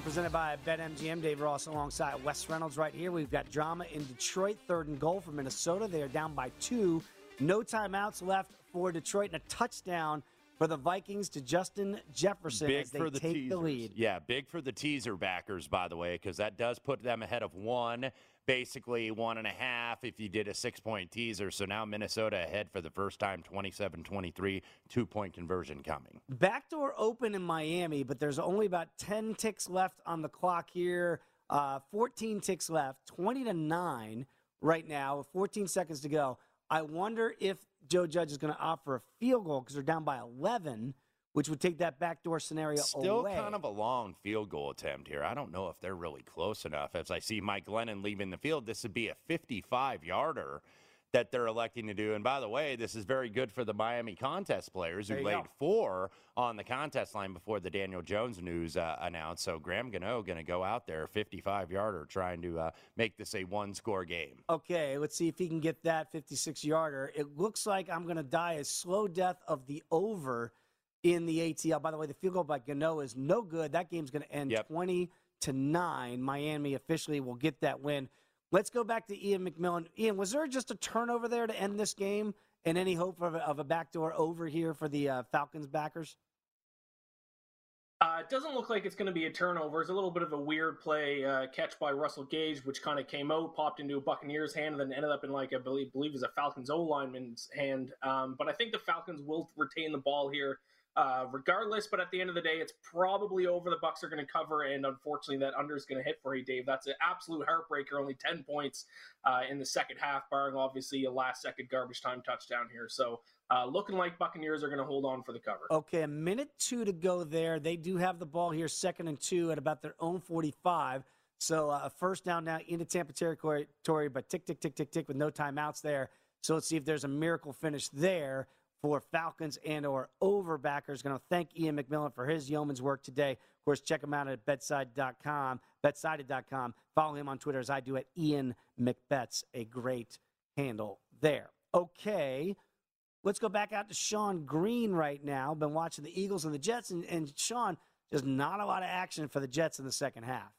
Zone presented by BetMGM. Dave Ross alongside Wes Reynolds right here. We've got drama in Detroit, third and goal for Minnesota. They are down by two. No timeouts left for Detroit and a touchdown for the Vikings to Justin Jefferson Big as they for the take teasers. the lead. Yeah, big for the teaser backers, by the way, because that does put them ahead of one, basically one and a half if you did a six point teaser. So now Minnesota ahead for the first time 27 23, two point conversion coming. Backdoor open in Miami, but there's only about 10 ticks left on the clock here. Uh, 14 ticks left, 20 to 9 right now, 14 seconds to go. I wonder if Joe Judge is going to offer a field goal because they're down by 11, which would take that backdoor scenario Still away. kind of a long field goal attempt here. I don't know if they're really close enough. As I see Mike Glennon leaving the field, this would be a 55 yarder that they're electing to do. And by the way, this is very good for the Miami contest players who laid go. four on the contest line before the Daniel Jones news uh, announced. So Graham Gano going to go out there, 55 yarder, trying to uh, make this a one score game. Okay, let's see if he can get that 56 yarder. It looks like I'm going to die a slow death of the over in the ATL. By the way, the field goal by Gano is no good. That game's going to end Yep. 20 to 9. Miami officially will get that win. Let's go back to Ian McMillan. Ian, was there just a turnover there to end this game and any hope of a, of a backdoor over here for the uh, Falcons backers? Uh, it doesn't look like it's going to be a turnover. It's a little bit of a weird play uh, catch by Russell Gage, which kind of came out, popped into a Buccaneers hand, and then ended up in like I believe believe is a Falcons O lineman's hand. Um, but I think the Falcons will retain the ball here, uh, regardless. But at the end of the day, it's probably over. The Bucks are going to cover, and unfortunately, that under is going to hit for you, Dave. That's an absolute heartbreaker. Only ten points uh, in the second half, barring obviously a last second garbage time touchdown here. So uh, looking like Buccaneers are going to hold on for the cover. Okay, a minute two to go there. They do have the ball here, second and two at about their own 45. So uh, a first down now into Tampa territory, but tick, tick, tick, tick, tick with no timeouts there. So let's see if there's a miracle finish there for Falcons and or overbackers. Going to thank Ian McMillan for his yeoman's work today. Of course, check him out at bedside.com, betsided.com. Follow him on Twitter as I do at Ian McBets, a great handle there. Okay, let's go back out to Sean Green right now. Been watching the Eagles and the Jets, and, and Sean, there's not a lot of action for the Jets in the second half.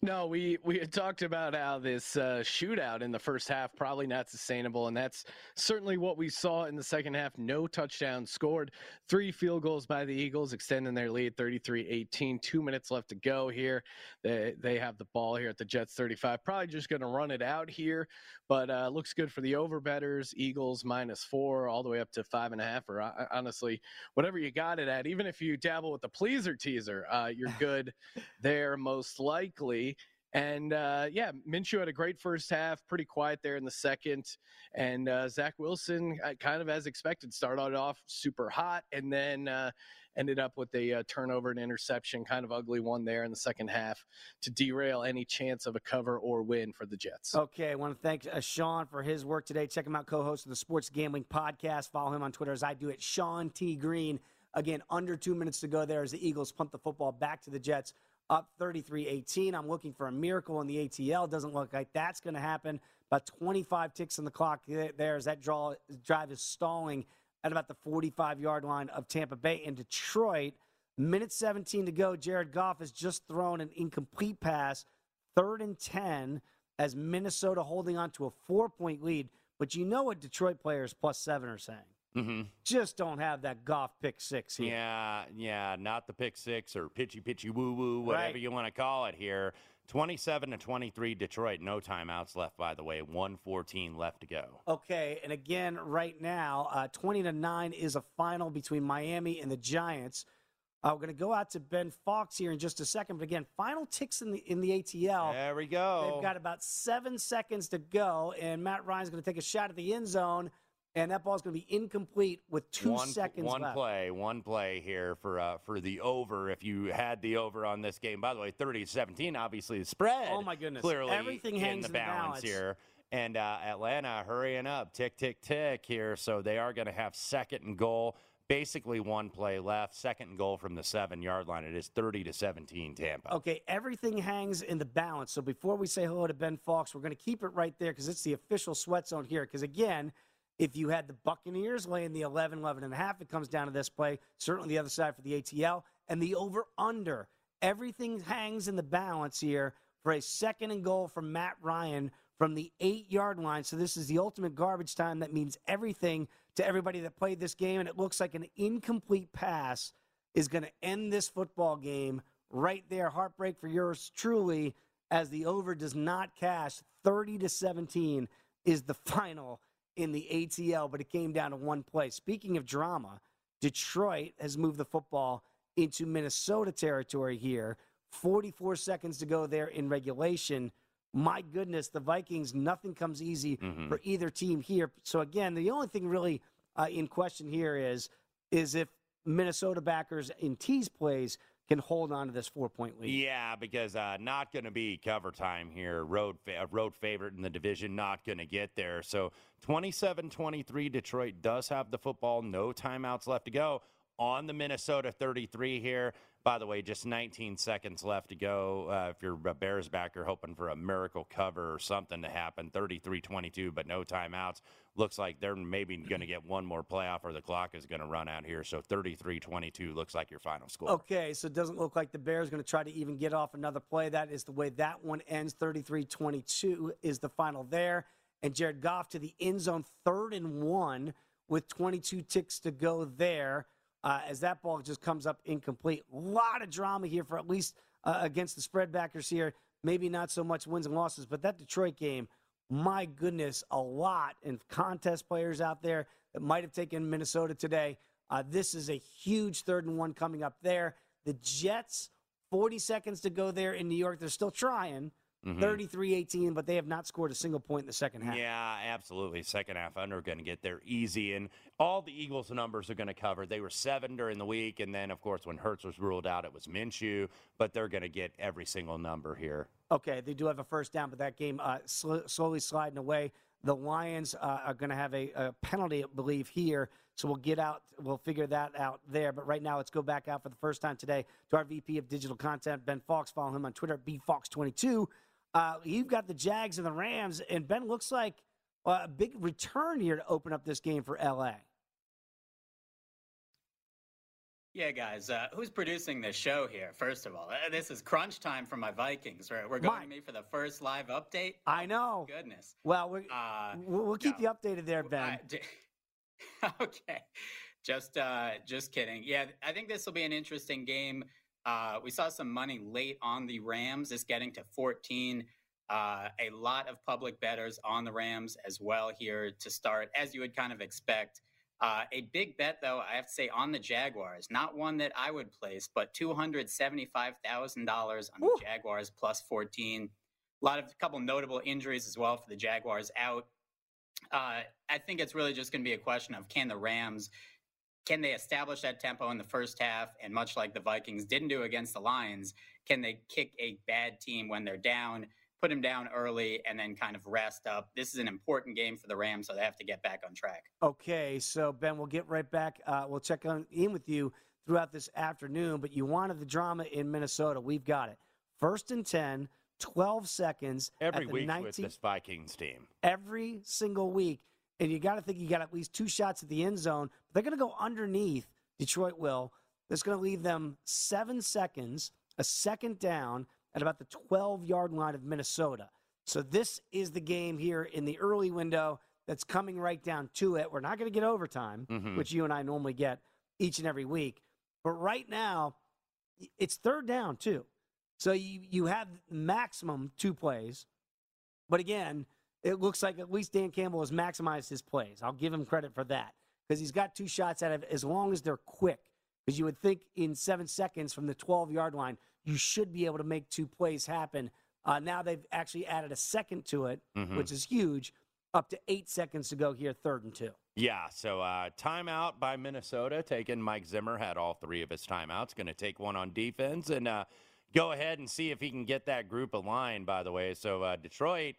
No, we we had talked about how this uh, shootout in the first half probably not sustainable, and that's certainly what we saw in the second half. No touchdowns scored, three field goals by the Eagles, extending their lead 33-18. Two minutes left to go here. They they have the ball here at the Jets 35. Probably just going to run it out here, but uh, looks good for the over betters. Eagles minus four, all the way up to five and a half, or uh, honestly, whatever you got it at. Even if you dabble with the pleaser teaser, uh, you're good there most likely. And uh, yeah, Minshew had a great first half, pretty quiet there in the second. And uh, Zach Wilson, uh, kind of as expected, started off super hot and then uh, ended up with a uh, turnover and interception, kind of ugly one there in the second half to derail any chance of a cover or win for the Jets. Okay, I want to thank uh, Sean for his work today. Check him out, co host of the Sports Gambling Podcast. Follow him on Twitter as I do it, Sean T. Green. Again, under two minutes to go there as the Eagles punt the football back to the Jets up 33-18. I'm looking for a miracle in the ATL. Doesn't look like that's going to happen. About 25 ticks on the clock there as that draw drive is stalling at about the 45-yard line of Tampa Bay in Detroit. Minute 17 to go. Jared Goff has just thrown an incomplete pass, third and 10, as Minnesota holding on to a four-point lead. But you know what Detroit players plus seven are saying. Mm-hmm. Just don't have that Goff pick six here. Yeah, yeah, not the pick six or pitchy pitchy woo woo, whatever Right. you want to call it here. 27 to 23 Detroit, no timeouts left by the way, 114 left to go. Okay, and again, right now, uh, 20 to 9 is a final between Miami and the Giants. Uh, we're going to go out to Ben Fox here in just a second. But again, final ticks in the in the ATL. There we go. They've got about seven seconds to go, and Matt Ryan's going to take a shot at the end zone, and that ball's going to be incomplete with two one, seconds one left. play, one play here for uh, for the over. If you had the over on this game, by the way, 30-17, obviously the spread. Oh, my goodness. Clearly, Everything in hangs the in the balance, balance. here. And uh, Atlanta hurrying up, tick tick tick here. So they are going to have second and goal. Basically, one play left. Second and goal from the seven yard line. It is 30 to 17 Tampa. Okay, everything hangs in the balance. So before we say hello to Ben Fox, we're going to keep it right there because it's the official sweat zone here. Because again, if you had the Buccaneers laying the 11, 11 and a half, it comes down to this play. Certainly the other side for the ATL and the over under. Everything hangs in the balance here for a second and goal from Matt Ryan from the eight yard line. So this is the ultimate garbage time. That means everything to everybody that played this game. And it looks like an incomplete pass is going to end this football game right there. Heartbreak for yours truly, as the over does not cash. 30 to 17 is the final in the ATL, but it came down to one play. Speaking of drama, Detroit has moved the football into Minnesota territory here. 44 seconds to go there in regulation. My goodness, the Vikings, nothing comes easy Mhm. for either team here. So again, the only thing really uh, in question here is is if Minnesota backers in tease plays can hold on to this four point lead. Yeah, because uh, not going to be cover time here. Road fa- road favorite in the division, not going to get there. So 27-23, Detroit does have the football. No timeouts left to go on the Minnesota 33 here. By the way, just 19 seconds left to go. Uh, if you're a Bears backer hoping for a miracle cover or something to happen, 33-22, but no timeouts. Looks like they're maybe going to get one more playoff or the clock is going to run out here. So 33-22 looks like your final score. Okay, so it doesn't look like the Bears going to try to even get off another play. That is the way that one ends. 33 22 is the final there. And Jared Goff to the end zone, third and one with 22 ticks to go there. Uh, as that ball just comes up incomplete. A lot of drama here for at least uh, against the spread backers here. Maybe not so much wins and losses, but that Detroit game, my goodness, a lot. And contest players out there that might have taken Minnesota today. Uh, this is a huge third and one coming up there. The Jets, 40 seconds to go there in New York. They're still trying. Mhm. 33 18, but they have not scored a single point in the second half. Yeah, absolutely. Second half under going to get there easy, and all the Eagles' numbers are going to cover. They were seven during the week, and then of course when Hurts was ruled out, it was Minshew. But they're going to get every single number here. Okay, they do have a first down, but that game uh, sl- slowly sliding away. The Lions uh, are going to have a, a penalty, I believe, here. So we'll get out, we'll figure that out there. But right now, let's go back out for the first time today to our VP of Digital Content, Ben Fox. Follow him on Twitter at BFox22. Uh, you've got the Jags and the Rams, and Ben looks like a big return here to open up this game for LA. Yeah, guys, uh, who's producing this show here? First of all, uh, this is crunch time for my Vikings. We're, we're going to me for the first live update. I know. Goodness. Well, we Uh, we'll, we'll keep no. you updated there, Ben. I- j- okay, just uh, just kidding. Yeah, I think this will be an interesting game. Uh, we saw some money late on the Rams. It's getting to 14. Uh, a lot of public bettors on the Rams as well here to start, as you would kind of expect. Uh, a big bet, though, I have to say, on the Jaguars. Not one that I would place, but $275,000 on the Jaguars plus 14. A lot of a couple notable injuries as well for the Jaguars out. Uh, I think it's really just going to be a question of can the Rams can they establish that tempo in the first half and much like the Vikings didn't do against the Lions, can they kick a bad team when they're down, put them down early and then kind of rest up. This is an important game for the Rams so they have to get back on track. Okay, so Ben, we'll get right back. Uh, we'll check on, in with you throughout this afternoon, but you wanted the drama in Minnesota. We've got it. First and 10, 12 seconds. Every week 19 with this Vikings team. every single week. And you got to think you got at least two shots at the end zone. But They're going to go underneath. Detroit will. That's going to leave them seven seconds, a second down at about the 12 yard line of Minnesota. So this is the game here in the early window that's coming right down to it. We're not going to get overtime, Mhm. which you and I normally get each and every week. But right now, it's third down, too. So you, you have maximum two plays. But again, it looks like at least Dan Campbell has maximized his plays. I'll give him credit for that because he's got two shots out of it as long as they're quick. Because you would think in seven seconds from the 12 yard line, you should be able to make two plays happen. Uh, now they've actually added a second to it, Mhm. which is huge. Up to eight seconds to go here, third and two. Yeah, so uh, timeout by Minnesota, taking Mike Zimmer, had all three of his timeouts. Going to take one on defense and uh, go ahead and see if he can get that group aligned, by the way. So, uh, Detroit,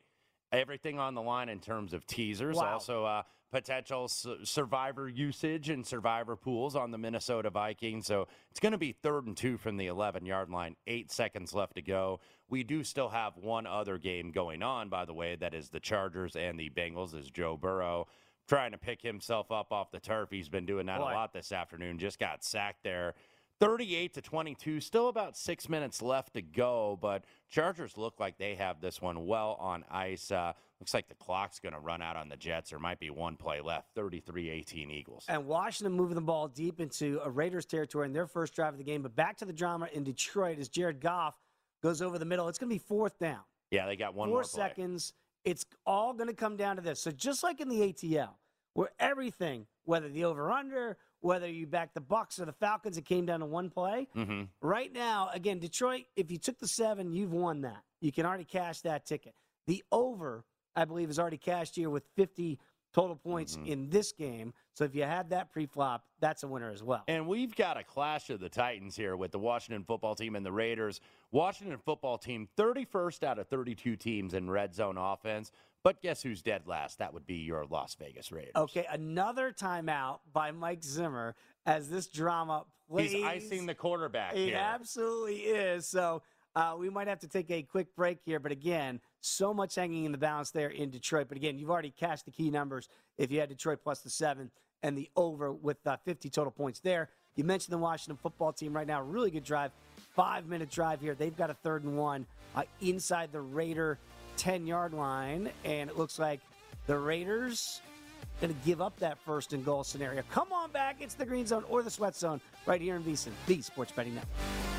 everything on the line in terms of teasers. Wow. Also, uh, potential su- survivor usage and survivor pools on the Minnesota Vikings. So, it's going to be third and two from the 11 yard line, eight seconds left to go. We do still have one other game going on, by the way. That is the Chargers and the Bengals, is Joe Burrow trying to pick himself up off the turf. He's been doing that Boy. a lot this afternoon. Just got sacked there. 38 to 22, still about six minutes left to go, but Chargers look like they have this one well on ice. Uh, looks like the clock's going to run out on the Jets. There might be one play left 33 18 Eagles. And Washington moving the ball deep into a Raiders territory in their first drive of the game. But back to the drama in Detroit as Jared Goff goes over the middle. It's going to be fourth down. Yeah, they got one Four seconds. It's all going to come down to this. So just like in the ATL, where everything, whether the over under, whether you back the Bucks or the Falcons, it came down to one play. hmm Right now, again, Detroit, if you took the seven, you've won that. You can already cash that ticket. The over, I believe, is already cashed here with 50 total points Mm-hmm. in this game. So if you had that pre flop, that's a winner as well. And we've got a clash of the Titans here with the Washington football team and the Raiders. Washington football team, 31st out of 32 teams in red zone offense. But guess who's dead last? That would be your Las Vegas Raiders. Okay, another timeout by Mike Zimmer as this drama plays. He's icing the quarterback He here. absolutely is. So uh, we might have to take a quick break here. But again, so much hanging in the balance there in Detroit. But again, you've already cashed the key numbers if you had Detroit plus the seven and the over with uh, 50 total points there. You mentioned the Washington football team right now. Really good drive. Five minute drive here. They've got a third and one uh, inside the Raider 10 yard line. And it looks like the Raiders going to give up that first and goal scenario. Come on back. It's the green zone or the sweat zone right here in VSiN, the Sports Betting Network.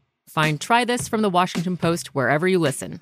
Find Try This from the Washington Post wherever you listen.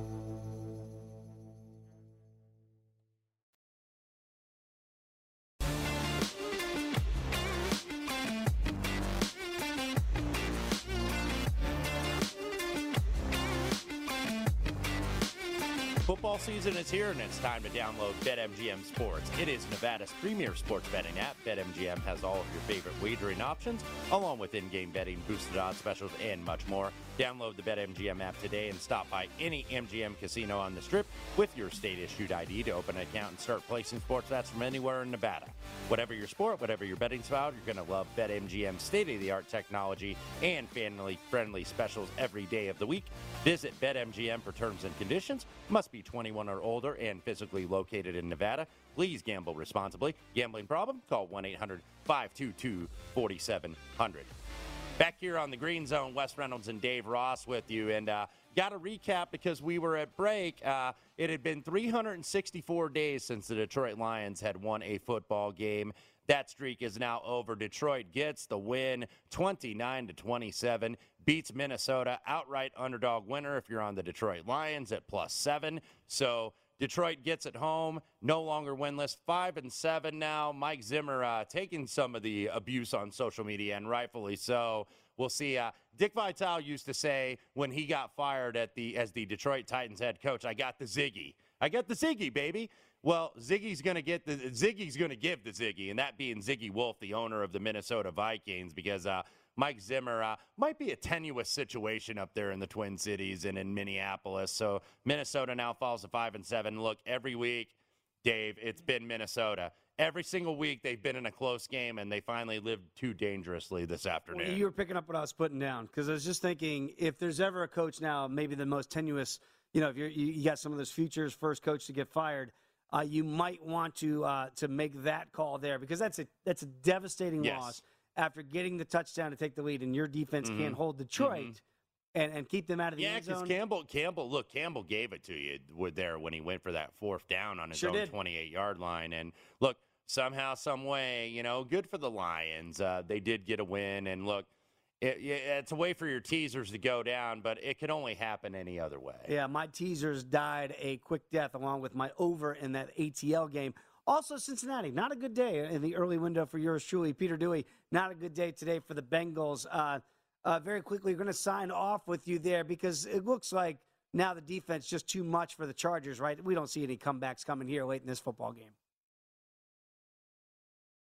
Is here, and it's time to download BetMGM Sports. It is Nevada's premier sports betting app. BetMGM has all of your favorite wagering options, along with in game betting, boosted odds specials, and much more. Download the BetMGM app today and stop by any MGM casino on the strip with your state issued ID to open an account and start placing sports bets from anywhere in Nevada. Whatever your sport, whatever your betting style, you're going to love BetMGM's state of the art technology and family friendly specials every day of the week. Visit BetMGM for terms and conditions. Must be 21 or older and physically located in Nevada. Please gamble responsibly. Gambling problem? Call 1 800 522 4700. Back here on the Green Zone, Wes Reynolds and Dave Ross with you. And uh, got to recap because we were at break. Uh, it had been 364 days since the Detroit Lions had won a football game. That streak is now over. Detroit gets the win 29 to 27, beats Minnesota outright underdog winner if you're on the Detroit Lions at plus seven. So Detroit gets it home, no longer winless, five and seven now. Mike Zimmer uh, taking some of the abuse on social media, and rightfully so. We'll see. Uh, Dick Vitale used to say when he got fired at the as the Detroit Titans head coach, "I got the Ziggy. I got the Ziggy, baby." Well, Ziggy's going to get the Ziggy's going to give the Ziggy, and that being Zygi Wilf, the owner of the Minnesota Vikings, because uh, Mike Zimmer uh, might be a tenuous situation up there in the Twin Cities and in Minneapolis. So Minnesota now falls to five and seven. Look, every week, Dave, it's been Minnesota. Every single week they've been in a close game, and they finally lived too dangerously this afternoon. Well, you were picking up what I was putting down because I was just thinking if there's ever a coach now, maybe the most tenuous. You know, if you're, you, you got some of those futures first coach to get fired, uh, you might want to uh, to make that call there because that's a that's a devastating Yes. loss after getting the touchdown to take the lead, and your defense Mhm. can't hold Detroit and, and keep them out of the Yeah, end because. Campbell, Campbell, look, Campbell gave it to you with there when he went for that fourth down on his Sure own 28 yard line. And look, somehow, some way, you know, good for the Lions. Uh, they did get a win. And look, it, it's a way for your teasers to go down, but it can only happen any other way. Yeah, my teasers died a quick death along with my over in that ATL game. Also, Cincinnati, not a good day in the early window for yours truly. Peter Dewey, not a good day today for the Bengals. Uh, uh, very quickly, we're going to sign off with you there because it looks like now the defense just too much for the Chargers, right? We don't see any comebacks coming here late in this football game.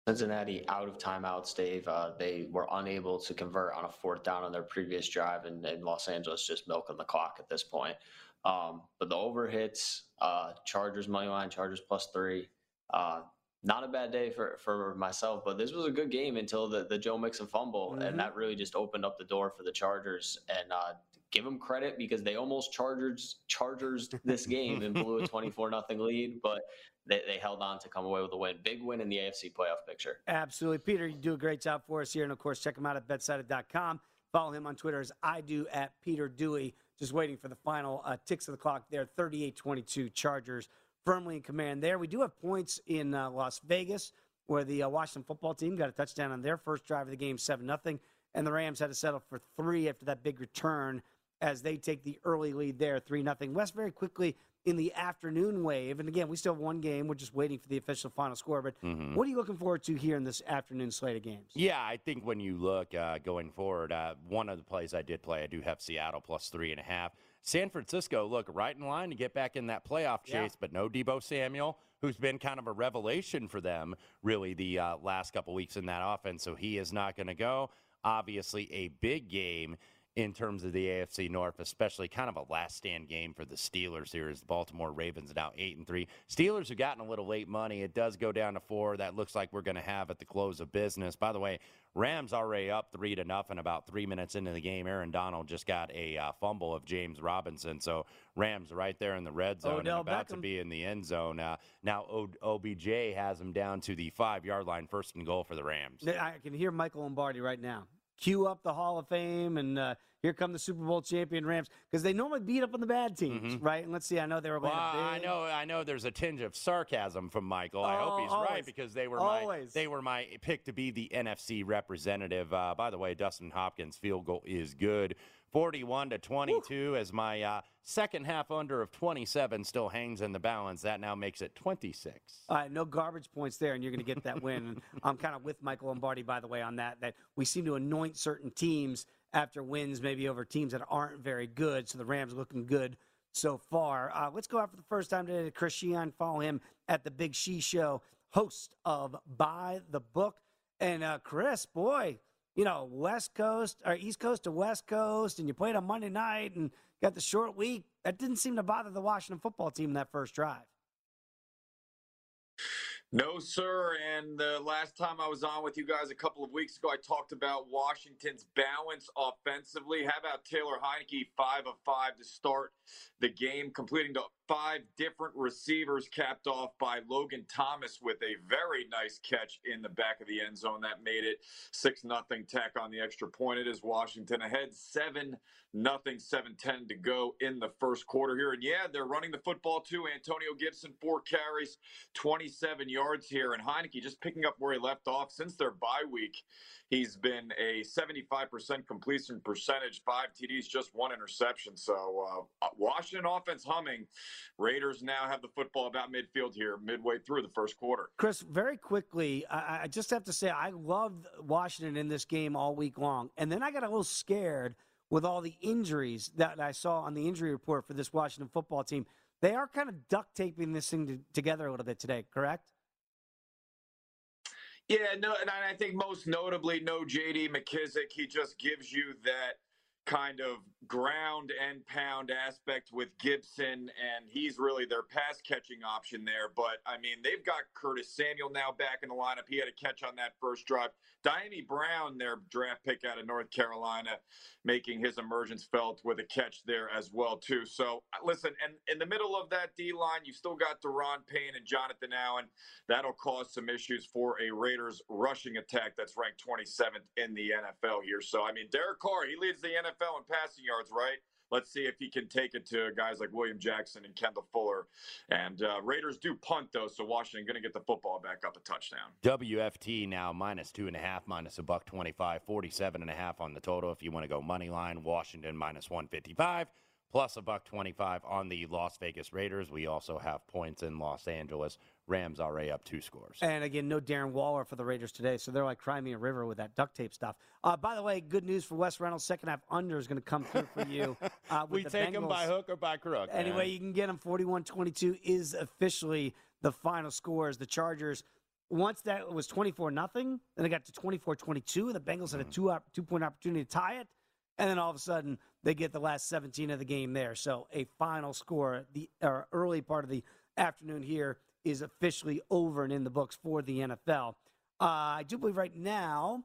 Cincinnati out of timeouts, Dave. Uh, they were unable to convert on a fourth down on their previous drive, and, and Los Angeles just milking the clock at this point. Um, but the over hits, uh, Chargers money line, Chargers plus three. Uh, not a bad day for, for myself, but this was a good game until the, the Joe Mixon fumble, Mhm. and that really just opened up the door for the Chargers. And uh, give them credit because they almost Chargers Chargers this game and blew a twenty four nothing lead, but they, they held on to come away with a win. Big win in the AFC playoff picture. Absolutely. Peter, you do a great job for us here. And of course, check him out at betsided.com. Follow him on Twitter as I do at Peter Dewey. Just waiting for the final uh, ticks of the clock there. 38 22 Chargers firmly in command there. We do have points in uh, Las Vegas where the uh, Washington football team got a touchdown on their first drive of the game, 7 0. And the Rams had to settle for three after that big return as they take the early lead there, 3 0. West very quickly in the afternoon wave. And again, we still have one game. We're just waiting for the official final score. But Mhm. what are you looking forward to here in this afternoon slate of games? Yeah, I think when you look uh, going forward, uh, one of the plays I did play, I do have Seattle plus three and a half. San Francisco, look, right in line to get back in that playoff Yeah. chase, but no Debo Samuel, who's been kind of a revelation for them really the uh, last couple weeks in that offense. So he is not going to go. Obviously, a big game in terms of the AFC North, especially kind of a last stand game for the Steelers here as the Baltimore Ravens now eight and three. Steelers have gotten a little late money. It does go down to four. That looks like we're going to have at the close of business. By the way, Rams already up three to nothing about three minutes into the game. Aaron Donald just got a uh, fumble of James Robinson. So Rams right there in the red zone Odell and about to be in the end zone. Uh, now OBJ has him down to the five yard line, first and goal for the Rams. I can hear Michael Lombardi right now. Cue up the Hall of Fame, and uh, here come the Super Bowl champion Rams because they normally beat up on the bad teams, right? And let's see, I know they were Mm-hmm. Well, I know, I know. There's a tinge of sarcasm from Michael. I hope Oh, he's always. right because they were my Always. they were my pick to be the NFC representative. Uh, by the way, Dustin Hopkins' field goal is good, 41 to 22. As my uh, second half under of 27 still hangs in the balance, that now makes it 26. All right, no garbage points there, and you're going to get that win. I'm kind of with Michael Lombardi, by the way, on that. That we seem to anoint certain teams after wins, maybe over teams that aren't very good. So the Rams looking good so far. Uh, let's go out for the first time today to Chris Sheehan. Follow him at the Big She Show, host of By the Book. And uh, Chris, boy, you know West Coast or East Coast to West Coast, and you played on Monday night and got the short week. That didn't seem to bother the Washington football team in that first drive. No, sir. And the last time I was on with you guys a couple of weeks ago, I talked about Washington's balance offensively. How about Taylor Heinicke, five of five to start the game, completing the five different receivers, capped off by Logan Thomas with a very nice catch in the back of the end zone that made it six nothing. Tack on the extra point. It is Washington ahead seven nothing, seven ten to go in the first quarter here. And yeah, they're running the football too. Antonio Gibson four carries, 27 yards here, and Heinicke just picking up where he left off since their bye week. He's been a 75% completion percentage, five TDs, just one interception. So uh, Washington offense humming. Raiders now have the football about midfield here, midway through the first quarter. Chris, very quickly, I, I just have to say I loved Washington in this game all week long, and then I got a little scared with all the injuries that I saw on the injury report for this Washington football team. They are kind of duct taping this thing to, together a little bit today, correct? Yeah, no, and I think most notably, no JD McKissic. He just gives you that kind of ground and pound aspect with Gibson, and he's really their pass catching option there. But I mean, they've got Curtis Samuel now back in the lineup. He had a catch on that first drive. Dyami Brown, their draft pick out of North Carolina, making his emergence felt with a catch there as well too. So uh, listen, and in the middle of that D line, you've still got Daron Payne and Jonathan Allen. That'll cause some issues for a Raiders rushing attack that's ranked 27th in the NFL here. So I mean, Derek Carr, he leads the NFL in passing yards, right? Let's see if he can take it to guys like William Jackson and Kendall Fuller. And uh, Raiders do punt though, so Washington going to get the football back up a touchdown. WFT now minus two and a half, minus a buck 25, 47 and a half on the total. If you want to go money line, Washington minus 155, plus a buck 25 on the Las Vegas Raiders. We also have points in Los Angeles. Rams already up two scores. And again, no Darren Waller for the Raiders today, so they're like crying a River with that duct tape stuff. Uh, by the way, good news for Wes Reynolds. Second half under is going to come through for you. Uh, we take them by hook or by crook. man. Anyway, you can get them 41 22 is officially the final scores. The Chargers, once that was 24 nothing, then it got to 24 22. The Bengals had a two, op- two point opportunity to tie it. And then all of a sudden, they get the last 17 of the game there. So a final score, the or early part of the afternoon here is officially over and in the books for the NFL. Uh, I do believe right now,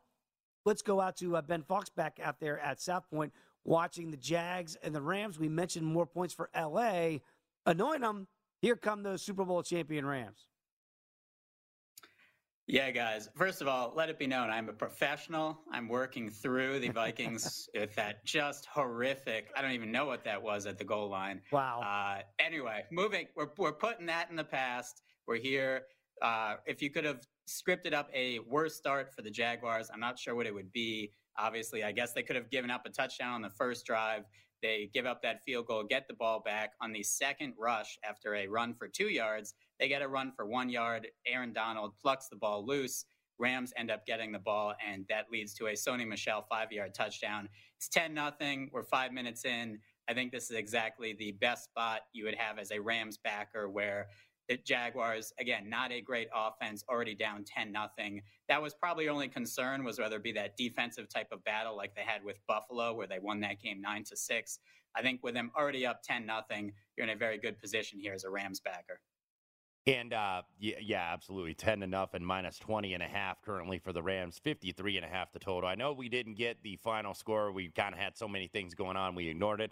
let's go out to uh, Ben Fox back out there at South Point watching the Jags and the Rams. We mentioned more points for LA. Anoint them. Here come those Super Bowl champion Rams. Yeah, guys. First of all, let it be known I'm a professional. I'm working through the Vikings with that just horrific. I don't even know what that was at the goal line. Wow. Uh, anyway, moving. We're we're putting that in the past. We're here. Uh, if you could have scripted up a worse start for the Jaguars, I'm not sure what it would be. Obviously, I guess they could have given up a touchdown on the first drive. They give up that field goal, get the ball back on the second rush after a run for two yards. They get a run for one yard. Aaron Donald plucks the ball loose. Rams end up getting the ball, and that leads to a Sony Michel five yard touchdown. It's 10 nothing. We're five minutes in. I think this is exactly the best spot you would have as a Rams backer where the Jaguars, again, not a great offense, already down 10 nothing. That was probably only concern was whether it be that defensive type of battle like they had with Buffalo, where they won that game nine to six. I think with them already up 10 nothing, you're in a very good position here as a Rams backer. And uh, yeah, yeah, absolutely. 10 enough and minus 20 and a half currently for the Rams, 53 and a half the total. I know we didn't get the final score. We kind of had so many things going on, we ignored it.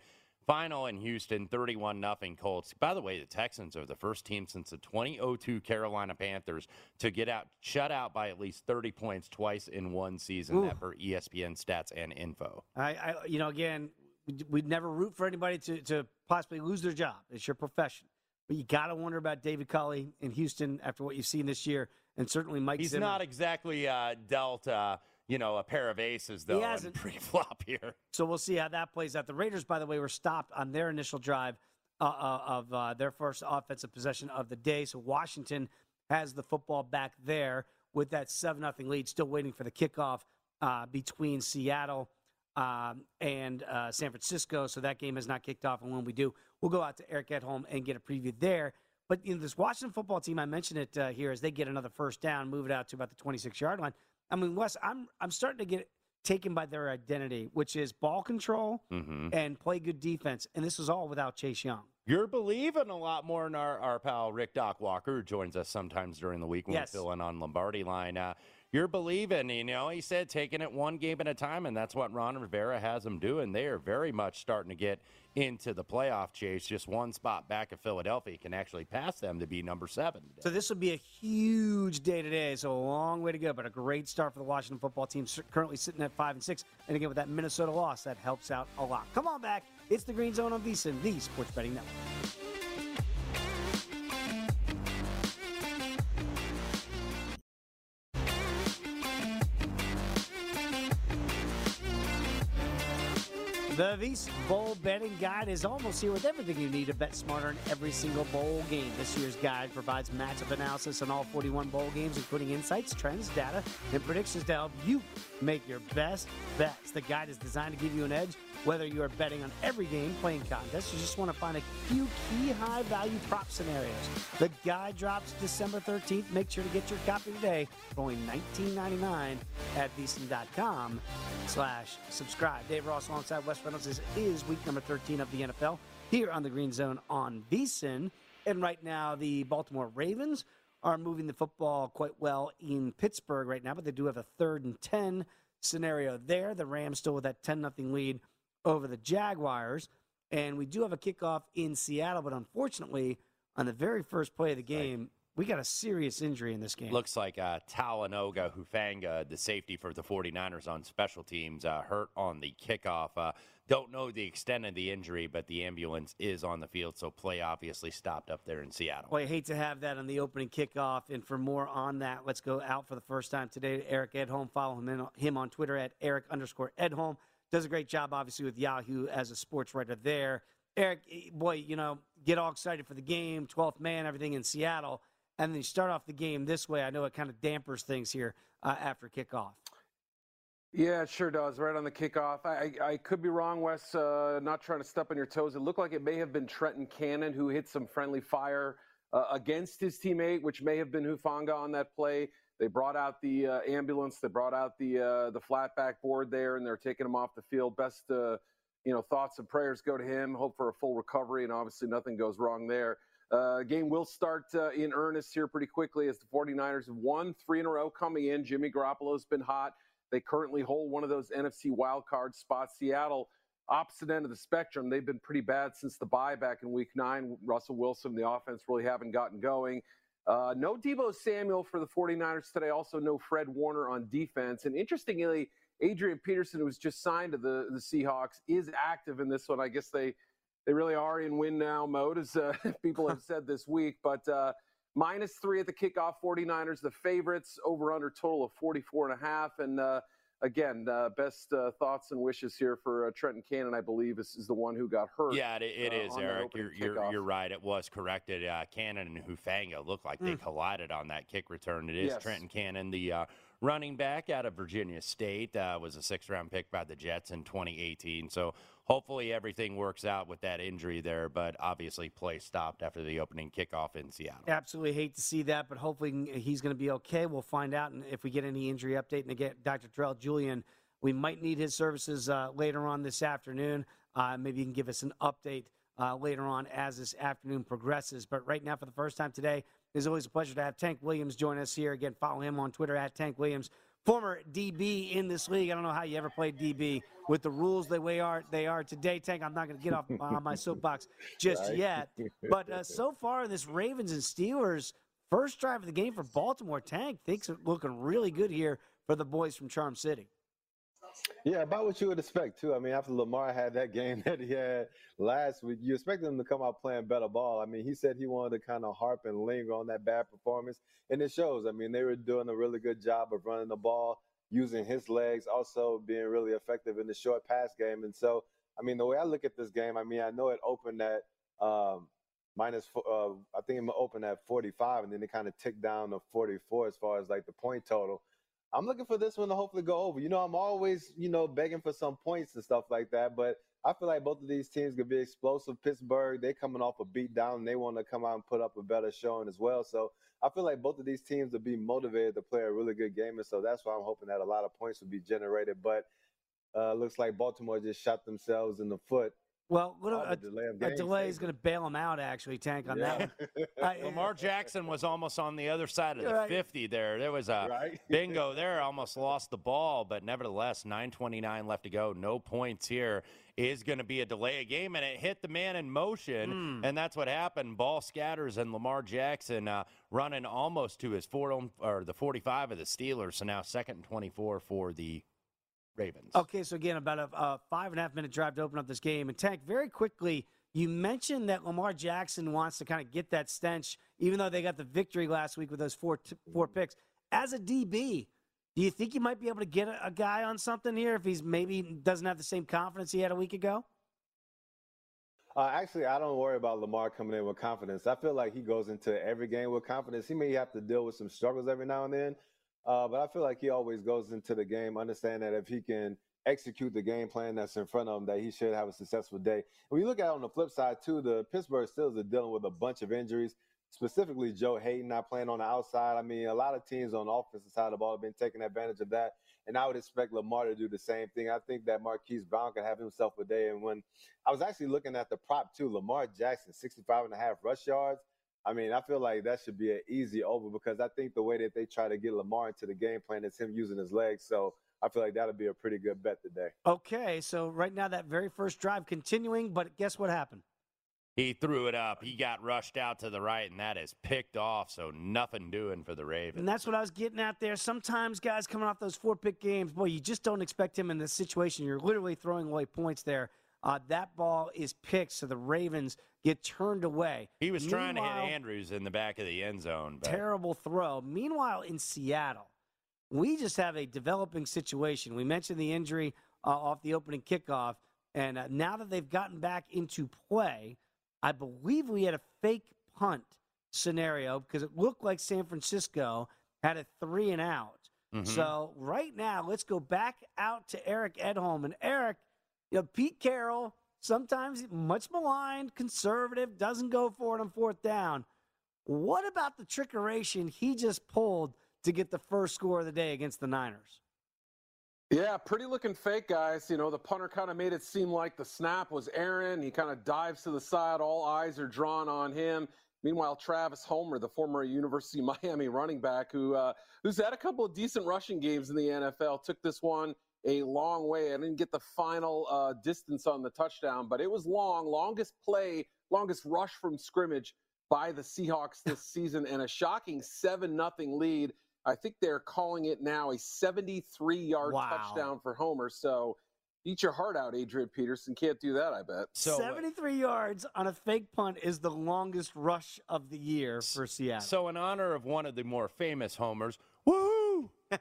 Final in Houston, 31 nothing Colts. By the way, the Texans are the first team since the 2002 Carolina Panthers to get out shut out by at least 30 points twice in one season. Ooh. That for ESPN stats and info. I, I you know, again, we'd, we'd never root for anybody to, to possibly lose their job. It's your profession. But you got to wonder about David Culley in Houston after what you've seen this year, and certainly Mike He's Zimmer. not exactly uh, dealt, uh, you know, a pair of aces though. in hasn't. pre-flop here. So we'll see how that plays out. The Raiders, by the way, were stopped on their initial drive uh, uh, of uh, their first offensive possession of the day. So Washington has the football back there with that 7 0 lead, still waiting for the kickoff uh, between Seattle um, and uh, San Francisco. So that game has not kicked off. And when we do, we'll go out to Eric at home and get a preview there. But you know, this Washington football team, I mentioned it uh, here, as they get another first down, move it out to about the 26 yard line. I mean, Wes, I'm I'm starting to get taken by their identity, which is ball control Mhm. and play good defense. And this is all without Chase Young. You're believing a lot more in our, our pal Rick Doc Walker, who joins us sometimes during the week when Yes. we fill in on Lombardi line. Uh, you're believing, you know, he said taking it one game at a time, and that's what Ron Rivera has them doing. They are very much starting to get into the playoff chase. Just one spot back of Philadelphia can actually pass them to be number seven. So this will be a huge day today. So a long way to go, but a great start for the Washington football team. Currently sitting at five and six, and again with that Minnesota loss, that helps out a lot. Come on back. It's the Green Zone on VSiN, the Sports Betting Network. The VSiN Bowl Betting Guide is almost here with everything you need to bet smarter in every single bowl game. This year's guide provides matchup analysis on all 41 bowl games, including insights, trends, data, and predictions to help you make your best bets. The guide is designed to give you an edge whether you are betting on every game, playing contests, or just want to find a few key high value prop scenarios. The guide drops December 13th. Make sure to get your copy today for only $19.99 at VSiN.com slash subscribe. Dave Ross alongside Wes Reynolds is, is week number 13 of the NFL here on the Green Zone on VSiN. And right now, the Baltimore Ravens are moving the football quite well in Pittsburgh right now, but they do have a third and 10 scenario there. The Rams still with that 10 0 lead over the Jaguars. And we do have a kickoff in Seattle, but unfortunately, on the very first play of the game, we got a serious injury in this game. Looks like uh, Talanoa Hufanga, the safety for the 49ers on special teams, uh, hurt on the kickoff. Uh, don't know the extent of the injury, but the ambulance is on the field, so play obviously stopped up there in Seattle. Well, I hate to have that on the opening kickoff. And for more on that, let's go out for the first time today. Eric Edholm. Follow him, in, him on Twitter at Eric underscore Edholm. Does a great job, obviously, with Yahoo as a sports writer there. Eric, eh, boy, you know, get all excited for the game, 12th man, everything in Seattle. And then you start off the game this way. I know it kind of dampers things here uh, after kickoff. Yeah, it sure does. Right on the kickoff. I, I, I could be wrong, Wes. Uh, not trying to step on your toes. It looked like it may have been Trenton Cannon who hit some friendly fire uh, against his teammate, which may have been Hufanga on that play. They brought out the uh, ambulance. They brought out the uh, the flat backboard there, and they're taking him off the field. Best, uh, you know, thoughts and prayers go to him. Hope for a full recovery, and obviously nothing goes wrong there. Uh, game will start uh, in earnest here pretty quickly as the 49ers have won three in a row coming in. Jimmy Garoppolo's been hot. They currently hold one of those NFC wildcard spots. Seattle, opposite end of the spectrum, they've been pretty bad since the bye back in week nine. Russell Wilson, the offense really haven't gotten going. Uh, no Debo Samuel for the 49ers today. Also, no Fred Warner on defense. And interestingly, Adrian Peterson, who was just signed to the, the Seahawks, is active in this one. I guess they they really are in win now mode, as uh, people have said this week. But uh, minus three at the kickoff, 49ers, the favorites, over under total of 44 and a half. And uh, again, uh, best uh, thoughts and wishes here for uh, Trenton Cannon, I believe, is, is the one who got hurt. Yeah, it, it uh, is, Eric. You're, you're, you're right. It was corrected. Uh, Cannon and Hufanga looked like they Mm. collided on that kick return. It is Yes. Trenton Cannon, the uh, running back out of Virginia State, uh, was a sixth round pick by the Jets in 2018. So hopefully everything works out with that injury there, but obviously play stopped after the opening kickoff in Seattle. Absolutely hate to see that, but hopefully he's going to be okay. We'll find out and if we get any injury update. And again, Dr. Terrell Julian, we might need his services uh, later on this afternoon. Uh, maybe you can give us an update uh, later on as this afternoon progresses. But right now, for the first time today, it's always a pleasure to have Tank Williams join us here. Again, follow him on Twitter at Tank Williams. Former DB in this league. I don't know how you ever played DB with the rules the way are they are today. Tank, I'm not going to get off on my soapbox just Right. yet. But uh, so far, this Ravens and Steelers first drive of the game for Baltimore. Tank thinks it's looking really good here for the boys from Charm City. Yeah, about what you would expect too. I mean, after Lamar had that game that he had last week, you expect him to come out playing better ball. I mean, he said he wanted to kind of harp and linger on that bad performance, and it shows. I mean, they were doing a really good job of running the ball, using his legs, also being really effective in the short pass game. And so, I mean, the way I look at this game, I mean, I know it opened at um, minus, uh, I think it opened at 45, and then it kind of ticked down to 44 as far as like the point total. I'm looking for this one to hopefully go over. You know, I'm always, you know, begging for some points and stuff like that. But I feel like both of these teams could be explosive. Pittsburgh, they coming off a beat down and they want to come out and put up a better showing as well. So I feel like both of these teams will be motivated to play a really good game. And so that's why I'm hoping that a lot of points will be generated. But uh, looks like Baltimore just shot themselves in the foot. Well, what Oh, a, delay of a delay is going to bail him out, actually, Tank, on that one. I- Lamar Jackson was almost on the other side of the Right. 50 there. There was a Right. bingo there, almost lost the ball, but nevertheless, 9.29 left to go. No points here. Is going to be a delay of game, and it hit the man in motion, Hmm. and that's what happened. Ball scatters, and Lamar Jackson uh, running almost to his four or the 45 of the Steelers. So now second and 24 for the Ravens. Okay, so again, about a, a five and a half minute drive to open up this game. And Tank, very quickly, you mentioned that Lamar Jackson wants to kind of get that stench, even though they got the victory last week with those four t- four picks. As a DB, do you think you might be able to get a, a guy on something here if he's maybe doesn't have the same confidence he had a week ago? Uh, actually, I don't worry about Lamar coming in with confidence. I feel like he goes into every game with confidence. He may have to deal with some struggles every now and then, uh, but I feel like he always goes into the game understanding that if he can execute the game plan that's in front of him, that he should have a successful day. When you look at it on the flip side too, the Pittsburgh Steelers are dealing with a bunch of injuries. Specifically, Joe Haden not playing on the outside. I mean, a lot of teams on the offensive side of the ball have been taking advantage of that. And I would expect Lamar to do the same thing. I think that Marquise Brown could have himself a day. And when I was actually looking at the prop too, Lamar Jackson, 65 and a half rush yards. I mean, I feel like that should be an easy over because I think the way that they try to get Lamar into the game plan is him using his legs. So I feel like that'll be a pretty good bet today. Okay, so right now that very first drive continuing, but guess what happened? He threw it up. He got rushed out to the right, and that is picked off. So nothing doing for the Ravens. And that's what I was getting at there. Sometimes guys coming off those four pick games, boy, you just don't expect him in this situation. You're literally throwing away points there. Uh, that ball is picked, so the Ravens get turned away. He was trying to hit Andrews in the back of the end zone. But Terrible throw. Meanwhile, in Seattle, we just have a developing situation. We mentioned the injury uh, off the opening kickoff, and uh, now that they've gotten back into play, I believe we had a fake punt scenario because it looked like San Francisco had a three and out. Mhm. So right now, let's go back out to Eric Edholm. And Eric, you know, Pete Carroll, sometimes much maligned, conservative, doesn't go for it on fourth down. What about the trickeration he just pulled to get the first score of the day against the Niners? Yeah, pretty looking fake, guys. You know, the punter kind of made it seem like the snap was Aaron. He kind of dives to the side. All eyes are drawn on him. Meanwhile, Travis Homer, the former University of Miami running back, who uh, who's had a couple of decent rushing games in the NFL, took this one a long way. I didn't get the final uh, distance on the touchdown, but it was long, longest play, longest rush from scrimmage by the Seahawks this season, and a shocking seven nothing lead. I think they're calling it now a 73 yard Wow. touchdown for Homer. So eat your heart out, Adrian Peterson. Can't do that, I bet. So, 73 yards on a fake punt is the longest rush of the year for Seattle. So, in honor of one of the more famous homers, woohoo! Woo!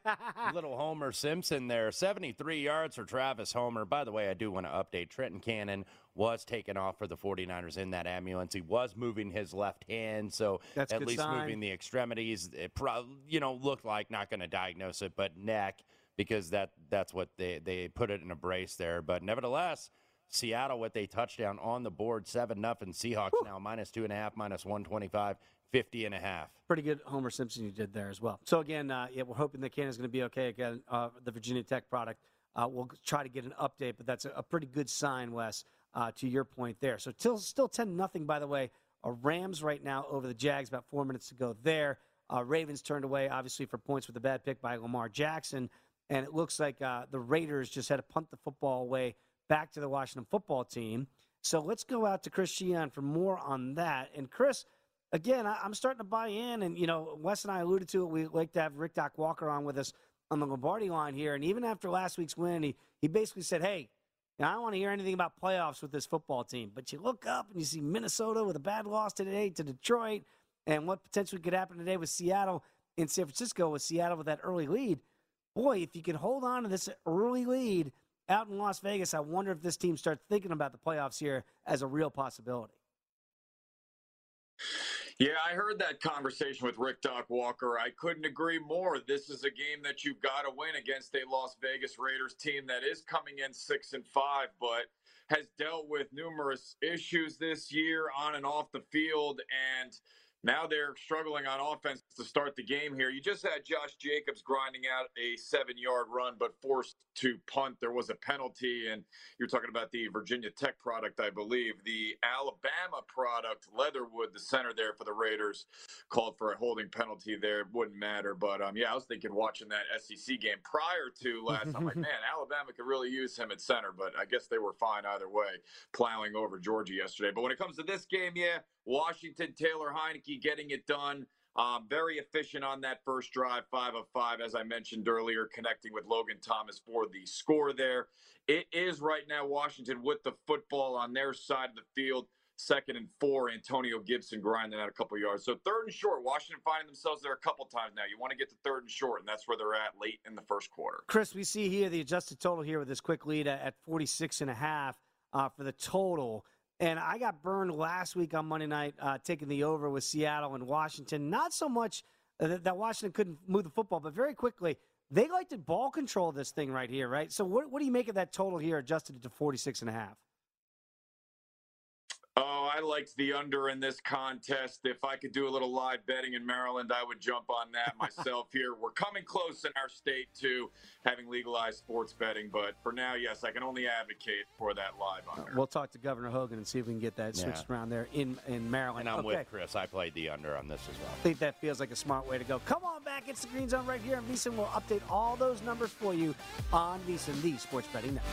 Little Homer Simpson there. 73 yards for Travis Homer. By the way, I do want to update Trenton Cannon was taken off for the 49ers in that ambulance. He was moving his left hand, so That's at least sign. moving the extremities. It pro- you know looked like not going to diagnose it, but neck because that that's what they they put it in a brace there. But nevertheless, Seattle with a touchdown on the board, seven nothing. Seahawks now minus two and a half, minus 125, 50 and a half. Pretty good Homer Simpson you did there as well. So again, uh, yeah, we're hoping that Cannon's going to be okay again. Uh, the Virginia Tech product. Uh, we'll try to get an update, but that's a, a pretty good sign, Wes. Uh, to your point there. So still, still ten nothing. By the way, Rams right now over the Jags. About four minutes to go there. Uh, Ravens turned away, obviously for points with a bad pick by Lamar Jackson, and it looks like uh, the Raiders just had to punt the football away back to the Washington football team. So let's go out to Chris Sheehan for more on that. And Chris, again, I, I'm starting to buy in, and you know, Wes and I alluded to it. We like to have Rick Doc Walker on with us on the Lombardi line here, and even after last week's win, he he basically said, "Hey, you know, I don't want to hear anything about playoffs with this football team." But you look up and you see Minnesota with a bad loss today to Detroit, and what potentially could happen today with Seattle in San Francisco with Seattle with that early lead. Boy, if you can hold on to this early lead out in Las Vegas, I wonder if this team starts thinking about the playoffs here as a real possibility. Yeah, I heard that conversation with Rick Doc Walker. I couldn't agree more. This is a game that you've got to win against a Las Vegas Raiders team that is coming in six and five, but has dealt with numerous issues this year on and off the field. And now they're struggling on offense to start the game here. You just had Josh Jacobs grinding out a seven yard run, but forced to punt. There was a penalty, and you're talking about the Virginia Tech product, I believe. The Alabama product, Leatherwood, the center there for the Raiders, called for a holding penalty there. It wouldn't matter. But um, yeah, I was thinking watching that SEC game prior to last. I'm like, man, Alabama could really use him at center, but I guess they were fine either way, plowing over Georgia yesterday. But when it comes to this game, yeah, Washington, Taylor Heinicke getting it done. Um, very efficient on that first drive, five of five, as I mentioned earlier, connecting with Logan Thomas for the score there. It is right now Washington with the football on their side of the field. Second and four, Antonio Gibson grinding out a couple yards. So third and short, Washington finding themselves there a couple times now. You want to get to third and short, and that's where they're at late in the first quarter. Chris, we see here the adjusted total here with this quick lead at, at 46 and a half uh, for the total. And I got burned last week on Monday night uh, taking the over with Seattle and Washington. Not so much that, that Washington couldn't move the football, but very quickly, they like to ball control this thing right here, right? So what, what do you make of that total here adjusted to 46 and a half? Oh, I liked the under in this contest. If I could do a little live betting in Maryland, I would jump on that myself here. We're coming close in our state to having legalized sports betting, but for now, yes, I can only advocate for that live uh, under. We'll talk to Governor Hogan and see if we can get that switched Yeah. around there in, in Maryland. And I'm okay. with Chris. I played the under on this as well. I think that feels like a smart way to go. Come on back. It's the Green Zone right here. And VSiN will update all those numbers for you on VSiN, the Sports Betting Network.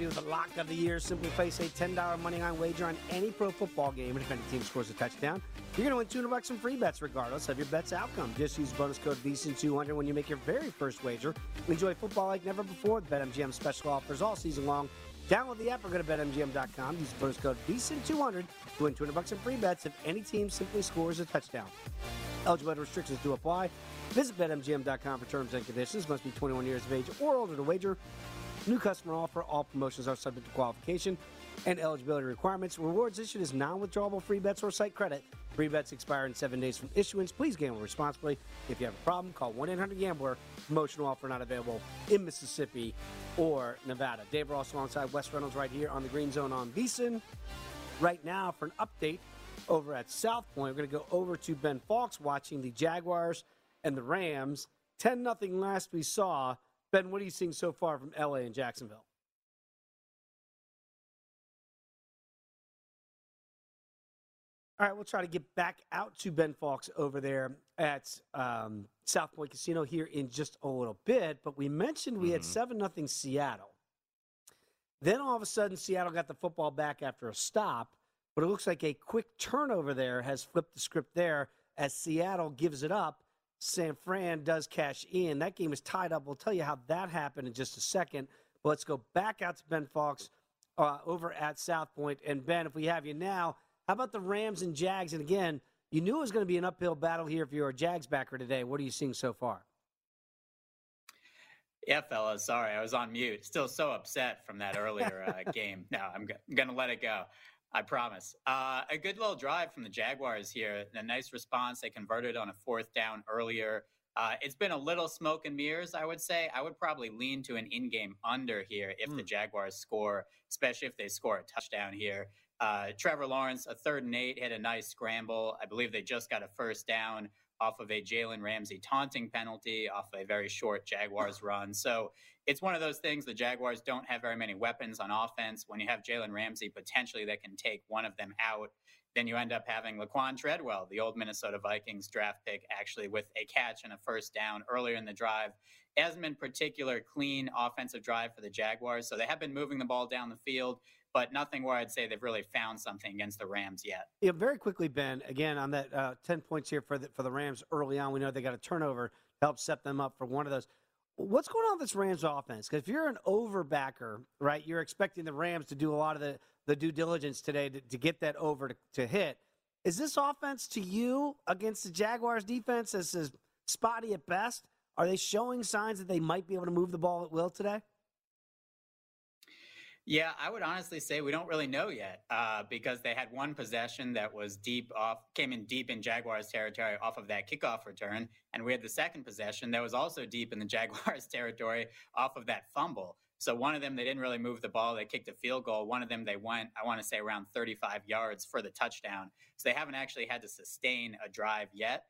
You the lock of the year. Simply place a $10 moneyline wager on any pro football game, and if any team scores a touchdown, you're going to win 200 bucks in free bets, regardless of your bet's outcome. Just use bonus code VSIN200 when you make your very first wager. Enjoy football like never before with BetMGM special offers all season long. Download the app or go to BetMGM.com. Use bonus code VSIN200 to win 200 bucks in free bets if any team simply scores a touchdown. Eligibility restrictions do apply. Visit BetMGM.com for terms and conditions. Must be 21 years of age or older to wager. New customer offer. All promotions are subject to qualification and eligibility requirements. Rewards issued as non-withdrawable free bets or site credit. Free bets expire in seven days from issuance. Please gamble responsibly. If you have a problem, call 1-800-GAMBLER. Promotional offer not available in Mississippi or Nevada. Dave Ross alongside Wes Reynolds right here on the Green Zone on VSIN. Right now for an update over at South Point, we're going to go over to Ben Fawkes watching the Jaguars and the Rams. 10 nothing last we saw. Ben, what are you seeing so far from LA and Jacksonville? All right, we'll try to get back out to Ben Fawkes over there at um, South Point Casino here in just a little bit. But we mentioned we had 7 nothing Seattle. Then all of a sudden, Seattle got the football back after a stop. But it looks like a quick turnover there has flipped the script there as Seattle gives it up. San Fran does cash in. That game is tied up. We'll tell you how that happened in just a second. But let's go back out to Ben Fawkes uh, over at South Point. And Ben, if we have you now, how about the Rams and Jags? And again, you knew it was going to be an uphill battle here if you're a Jags backer today. What are you seeing so far? Yeah, fellas. Sorry, I was on mute. Still so upset from that earlier uh, game. No, I'm, g- I'm going to let it go. I promise. Uh, a good little drive from the Jaguars here. A nice response. They converted on a fourth down earlier. Uh, it's been a little smoke and mirrors, I would say. I would probably lean to an in game under here if the Jaguars score, especially if they score a touchdown here. Uh, Trevor Lawrence, a third and eight, hit a nice scramble. I believe they just got a first down off of a Jalen Ramsey taunting penalty off a very short Jaguars run. So it's one of those things. The Jaguars don't have very many weapons on offense. When you have Jalen Ramsey potentially that can take one of them out, then you end up having Laquan Treadwell, the old Minnesota Vikings draft pick, actually with a catch and a first down earlier in the drive. Hasn't been particular clean offensive drive for the Jaguars, so they have been moving the ball down the field, but nothing where I'd say they've really found something against the Rams yet. Yeah, very quickly, Ben. Again, on that uh, ten points here for the for the Rams early on, we know they got a turnover to help set them up for one of those. What's going on with this Rams offense? Because if you're an overbacker, right, you're expecting the Rams to do a lot of the, the due diligence today to, to get that over to, to hit. Is this offense to you against the Jaguars defense as spotty at best? Are they showing signs that they might be able to move the ball at will today? Yeah, I would honestly say we don't really know yet uh, because they had one possession that was deep off, came in deep in Jaguars territory off of that kickoff return. And we had the second possession that was also deep in the Jaguars territory off of that fumble. So one of them, they didn't really move the ball. They kicked a field goal. One of them, they went, I want to say, around 35 yards for the touchdown. So they haven't actually had to sustain a drive yet.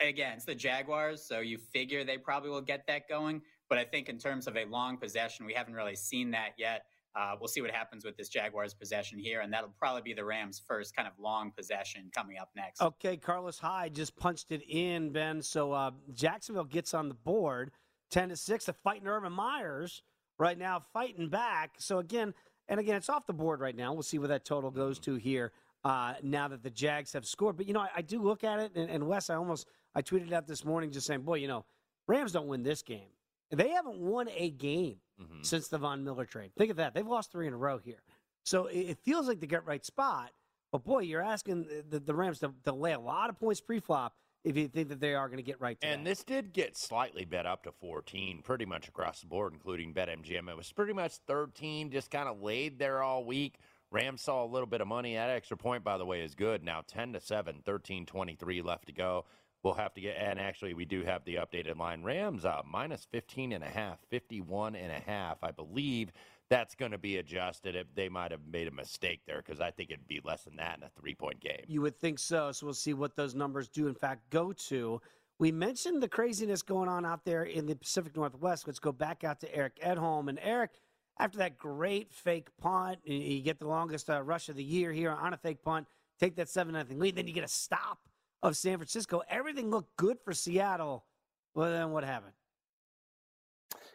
Again, it's the Jaguars, so you figure they probably will get that going. But I think in terms of a long possession, we haven't really seen that yet. Uh, we'll see what happens with this Jaguars possession here, and that'll probably be the Rams' first kind of long possession coming up next. Okay, Carlos Hyde just punched it in, Ben. So uh, Jacksonville gets on the board, ten to six. The fighting Urban Meyers right now fighting back. So again, and again, it's off the board right now. We'll see where that total goes to here. Uh, now that the Jags have scored, but you know, I, I do look at it, and, and Wes, I almost I tweeted out this morning just saying, boy, you know, Rams don't win this game. They haven't won a game Mm-hmm. since the Von Miller trade. Think of that. They've lost three in a row here. So it, feels like the get right spot. But boy, you're asking the, the Rams to, to lay a lot of points pre-flop if you think that they are going to get right. Today. And this did get slightly bet up to 14, pretty much across the board, including BetMGM. It was pretty much 13, just kind of laid there all week. Rams saw a little bit of money. That extra point, by the way, is good. Now 10 to 7, 13 23 left to go. We'll have to get, and actually, we do have the updated line. Rams uh, minus 15 and a half, 51 and a half. I believe that's going to be adjusted. If they might have made a mistake there because I think it'd be less than that in a three point game. You would think so. So we'll see what those numbers do, in fact, go to. We mentioned the craziness going on out there in the Pacific Northwest. Let's go back out to Eric Edholm. And Eric, after that great fake punt, you get the longest uh, rush of the year here on a fake punt, take that 7 0 lead, then you get a stop of San Francisco. Everything looked good for Seattle. Well, then what happened?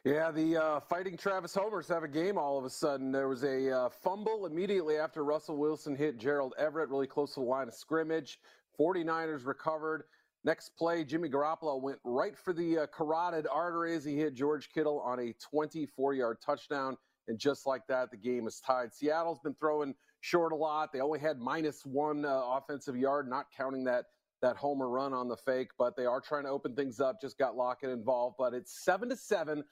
Yeah, the uh, fighting Travis Homers have a game all of a sudden. There was a uh, fumble immediately after Russell Wilson hit Gerald Everett really close to the line of scrimmage. 49ers recovered. Next play, Jimmy Garoppolo went right for the uh, carotid artery as he hit George Kittle on a 24 yard touchdown. And just like that, the game is tied. Seattle's been throwing short a lot. They only had minus one uh, offensive yard, not counting that that homer run on the fake, but they are trying to open things up. Just got Lockett involved, but it's seven to seven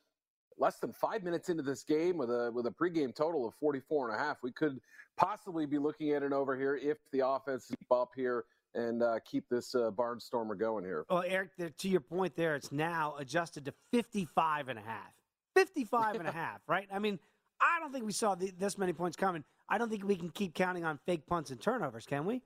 less than five minutes into this game with a with a pregame total of 44 and a half. We could possibly be looking at an over here if the offense keep up here and uh, keep this uh, barnstormer going here. Well, Eric, to your point there, it's now adjusted to 55 and a half. 55 and a half, right? I mean, I don't think we saw the, this many points coming. I don't think we can keep counting on fake punts and turnovers, can we?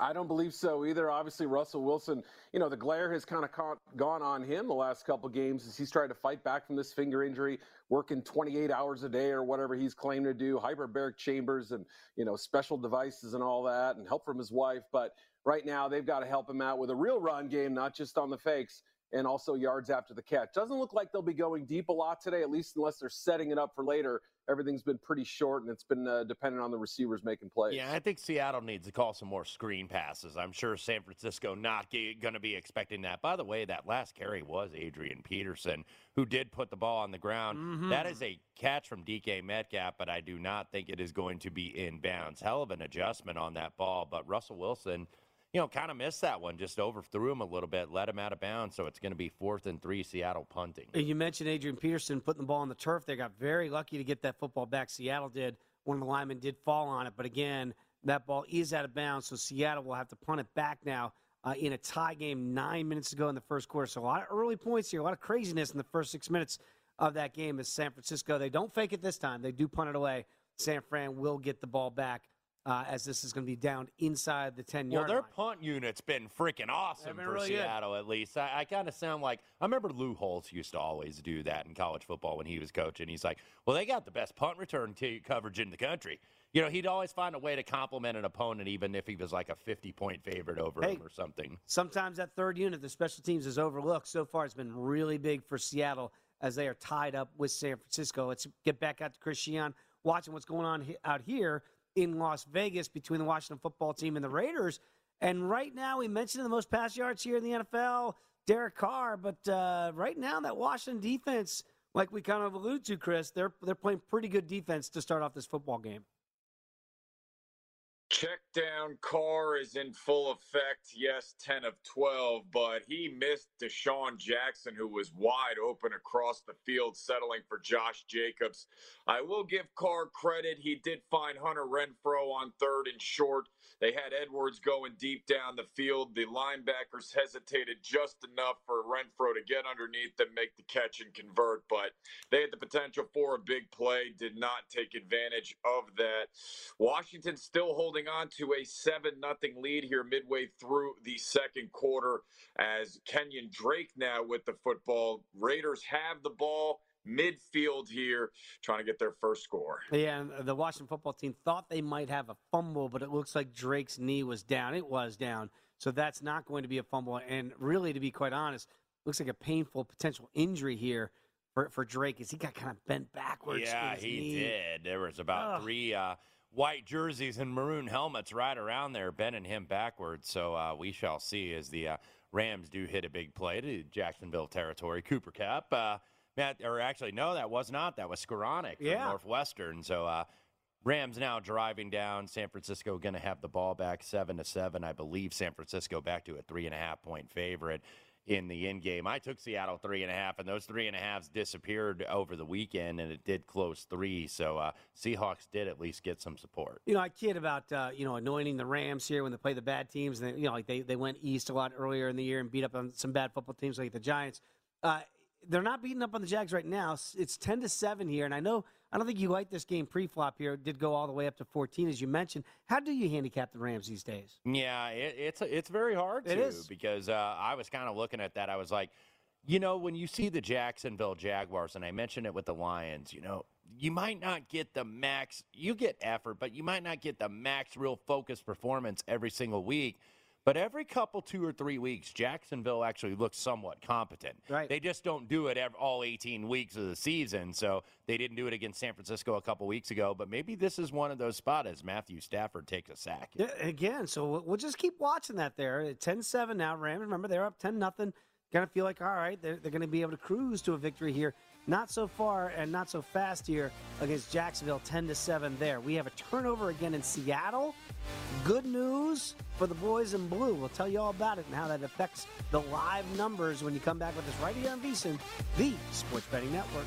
I don't believe so either. Obviously, Russell Wilson, you know, the glare has kind of gone on him the last couple games as he's tried to fight back from this finger injury, working 28 hours a day or whatever he's claimed to do, hyperbaric chambers and, you know, special devices and all that, and help from his wife. But right now, they've got to help him out with a real run game, not just on the fakes and also yards after the catch. Doesn't look like they'll be going deep a lot today, at least unless they're setting it up for later everything's been pretty short and it's been uh, dependent on the receivers making plays. Yeah, I think Seattle needs to call some more screen passes. I'm sure San Francisco not going to be expecting that. By the way, that last carry was Adrian Peterson who did put the ball on the ground. Mm-hmm. That is a catch from DK Metcalf, but I do not think it is going to be in bounds. Hell of an adjustment on that ball, but Russell Wilson – you know, kind of missed that one, just overthrew him a little bit, let him out of bounds. So it's going to be fourth and three, Seattle punting. You mentioned Adrian Peterson putting the ball on the turf. They got very lucky to get that football back. Seattle did. One of the linemen did fall on it, but again, that ball is out of bounds. So Seattle will have to punt it back now uh, in a tie game nine minutes ago in the first quarter. So a lot of early points here, a lot of craziness in the first six minutes of that game as San Francisco. They don't fake it this time. They do punt it away. San Fran will get the ball back uh, as this is going to be down inside the 10 yard Well, their line. punt unit's been freaking awesome been for really Seattle, good. at least. I, I kind of sound like I remember Lou Holtz used to always do that in college football when he was coaching. He's like, well, they got the best punt return t- coverage in the country. You know, he'd always find a way to compliment an opponent, even if he was like a 50 point favorite over hey, him or something. Sometimes that third unit, the special teams, is overlooked. So far, it's been really big for Seattle as they are tied up with San Francisco. Let's get back out to Christian, watching what's going on out here in Las Vegas between the Washington football team and the Raiders. And right now, we mentioned the most pass yards here in the NFL, Derek Carr. But uh, right now, that Washington defense, like we kind of alluded to, Chris, they're they're playing pretty good defense to start off this football game. Check down Carr is in full effect. Yes, 10 of 12, but he missed DeSean Jackson, who was wide open across the field, settling for Josh Jacobs. I will give Carr credit. He did find Hunter Renfrow on third and short. They had Edwards going deep down the field. The linebackers hesitated just enough for Renfrow to get underneath and make the catch and convert, but they had the potential for a big play, did not take advantage of that. Washington still holding holding on to a 7 nothing lead here midway through the second quarter as Kenyon Drake now with the football. Raiders have the ball midfield here trying to get their first score. Yeah, the Washington football team thought they might have a fumble, but it looks like Drake's knee was down. It was down. So that's not going to be a fumble. And really, to be quite honest, looks like a painful potential injury here for, for Drake as he got kind of bent backwards. Yeah, he knee. did. There was about Ugh. three uh, white jerseys and maroon helmets right around there, bending him backwards. So uh, we shall see as the uh, Rams do hit a big play to Jacksonville territory. Cooper Kupp, uh, Matt, or actually, no, that was not. That was Skowronek from yeah. Northwestern. So uh, Rams now driving down. San Francisco going to have the ball back seven to seven. I believe San Francisco back to a three and a half point favorite. In the end game. I took Seattle three and a half, and those three and a halves disappeared over the weekend, and it did close three. So uh, Seahawks did at least get some support. You know, I kid about uh, you know anointing the Rams here when they play the bad teams, and they, you know, like they they went east a lot earlier in the year and beat up on some bad football teams like the Giants. Uh, they're not beating up on the Jags right now. It's ten to seven here, and I know I don't think you like this game pre-flop here. It did go all the way up to fourteen, as you mentioned. How do you handicap the Rams these days? Yeah, it, it's it's very hard It to is. because uh, I was kind of looking at that. I was like, you know, when you see the Jacksonville Jaguars, and I mentioned it with the Lions, you know, you might not get the max. You get effort, but you might not get the max real focused performance every single week. But every couple, two or three weeks, Jacksonville actually looks somewhat competent. Right. They just don't do it ev all 18 weeks of the season. So they didn't do it against San Francisco a couple weeks ago. But maybe this is one of those spots as Matthew Stafford takes a sack. Yeah, again, so we'll, just keep watching that there. 10-7 now, Rams. Remember, they're up 10 nothing. Kind of feel like, all right, they're, they're going to be able to cruise to a victory here. Not so far and not so fast here against Jacksonville, 10 to 7 there. We have a turnover again in Seattle. Good news for the boys in blue. We'll tell you all about it and how that affects the live numbers when you come back with us right here on VSIN, the Sports Betting Network.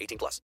18 plus.